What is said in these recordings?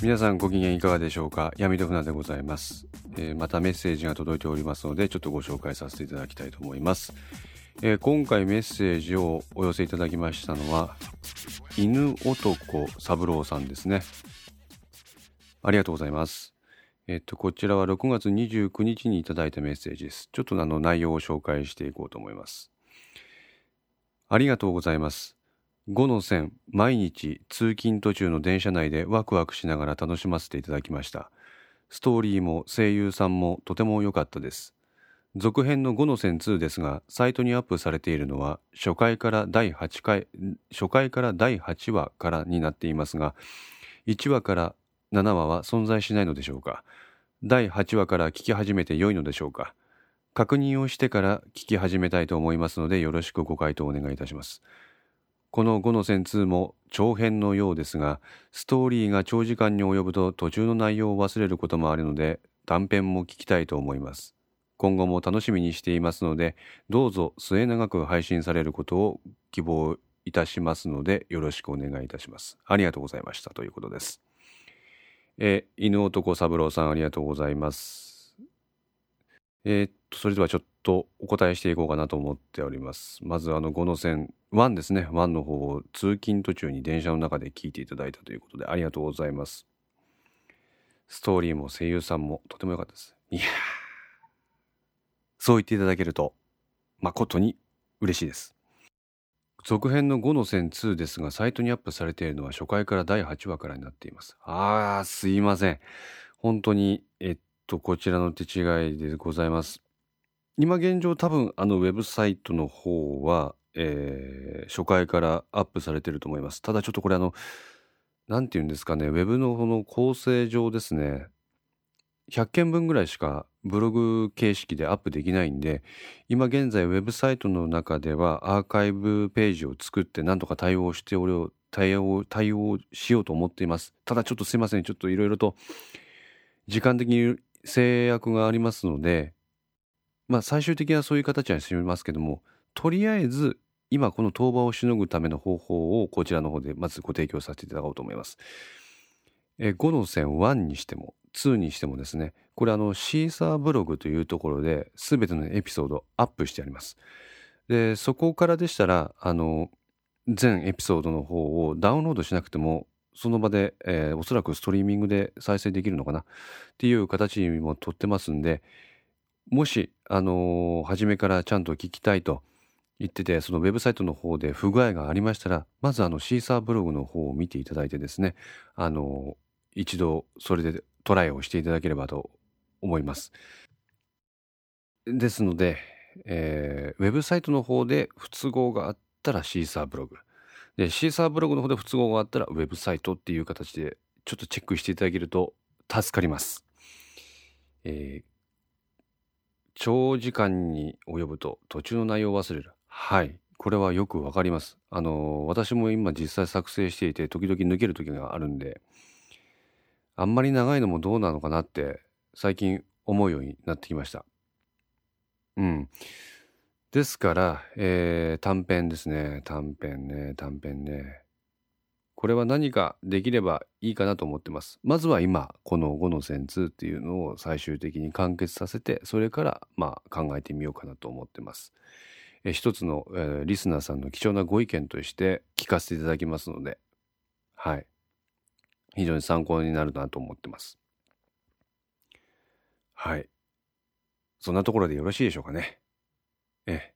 皆さんご機嫌いかがでしょうか？闇戸船でございます、えー、またメッセージが届いておりますのでちょっとご紹介させていただきたいと思います、えー、今回メッセージをお寄せいただきましたのは犬男三郎さんですね。ありがとうございます。えっとこちらは6月29日にいただいたメッセージです。ちょっとあの内容を紹介していこうと思います。ありがとうございます。5の線毎日通勤途中の電車内でワクワクしながら楽しませていただきました。ストーリーも声優さんもとても良かったです。続編の5の線2ですがサイトにアップされているのは初回から第8回初回から第8話からになっていますが1話から7話は存在しないのでしょうか。第8話から聞き始めて良いのでしょうか。確認をしてから聞き始めたいと思いますのでよろしくご回答お願いいたします。この5の線2も長編のようですがストーリーが長時間に及ぶと途中の内容を忘れることもあるので短編も聞きたいと思います。今後も楽しみにしていますのでどうぞ末永く配信されることを希望いたしますのでよろしくお願いいたします。ありがとうございました。ということです。え犬男三郎さんありがとうございます。えー、っとそれではちょっとお答えしていこうかなと思っております。まずあの5の線1ですね。1の方を通勤途中に電車の中で聞いていただいたということでありがとうございます。ストーリーも声優さんもとても良かったです。いやそう言っていただけると誠に嬉しいです。続編の5の線2ですがサイトにアップされているのは初回から第8話からになっています。あーすいません。本当にえっとこちらの手違いでございます。今現状多分あのウェブサイトの方はえー、初回からアップされてると思います。ただちょっとこれあの、なんて言うんですかね、ウェブのこの構成上ですね、100件分ぐらいしかブログ形式でアップできないんで、今現在ウェブサイトの中ではアーカイブページを作ってなんとか対応しておれを対応、対応しようと思っています。ただちょっとすいません、ちょっといろいろと時間的に制約がありますので、まあ最終的にはそういう形はしてみますけども、とりあえず今この当場をしのぐための方法をこちらの方でまずご提供させていただこうと思います。え5の線1にしても2にしてもですねこれあのシーサーブログというところで全てのエピソードをアップしてあります。でそこからでしたらあの全エピソードの方をダウンロードしなくてもその場で、えー、おそらくストリーミングで再生できるのかなっていう形にもとってますんでもし、あのー、初めからちゃんと聞きたいと言ってて、そのウェブサイトの方で不具合がありましたら、まずあのシーサーブログの方を見ていただいてですね、あの、一度それでトライをしていただければと思います。ですので、えー、ウェブサイトの方で不都合があったらシーサーブログ。で、シーサーブログの方で不都合があったらウェブサイトっていう形でちょっとチェックしていただけると助かります。えー、長時間に及ぶと途中の内容を忘れる。はい。これはよくわかります。あの、私も今実際作成していて、時々抜ける時があるんで、あんまり長いのもどうなのかなって最近思うようになってきました。うん。ですから、えー、短編ですね。短編ね、短編ね。これは何かできればいいかなと思ってます。まずは今、この5の線2っていうのを最終的に完結させて、それからまあ考えてみようかなと思ってます。え一つの、えー、リスナーさんの貴重なご意見として聞かせていただきますので、はい。非常に参考になるなと思ってます。はい。そんなところでよろしいでしょうかね。え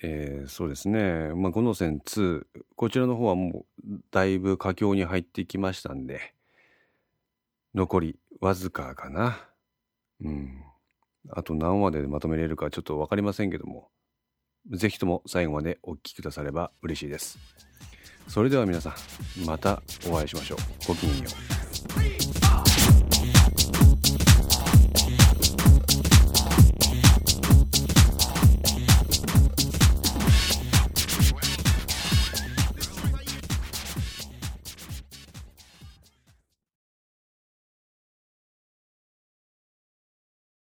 えー、そうですね。まあ、5の線2、こちらの方はもうだいぶ佳境に入ってきましたんで、残りわずかかな。うん。あと何話でまとめれるかちょっと分かりませんけども、ぜひとも最後までお聴きくだされば嬉しいです。それでは皆さん、またお会いしましょう。ごきげんよう。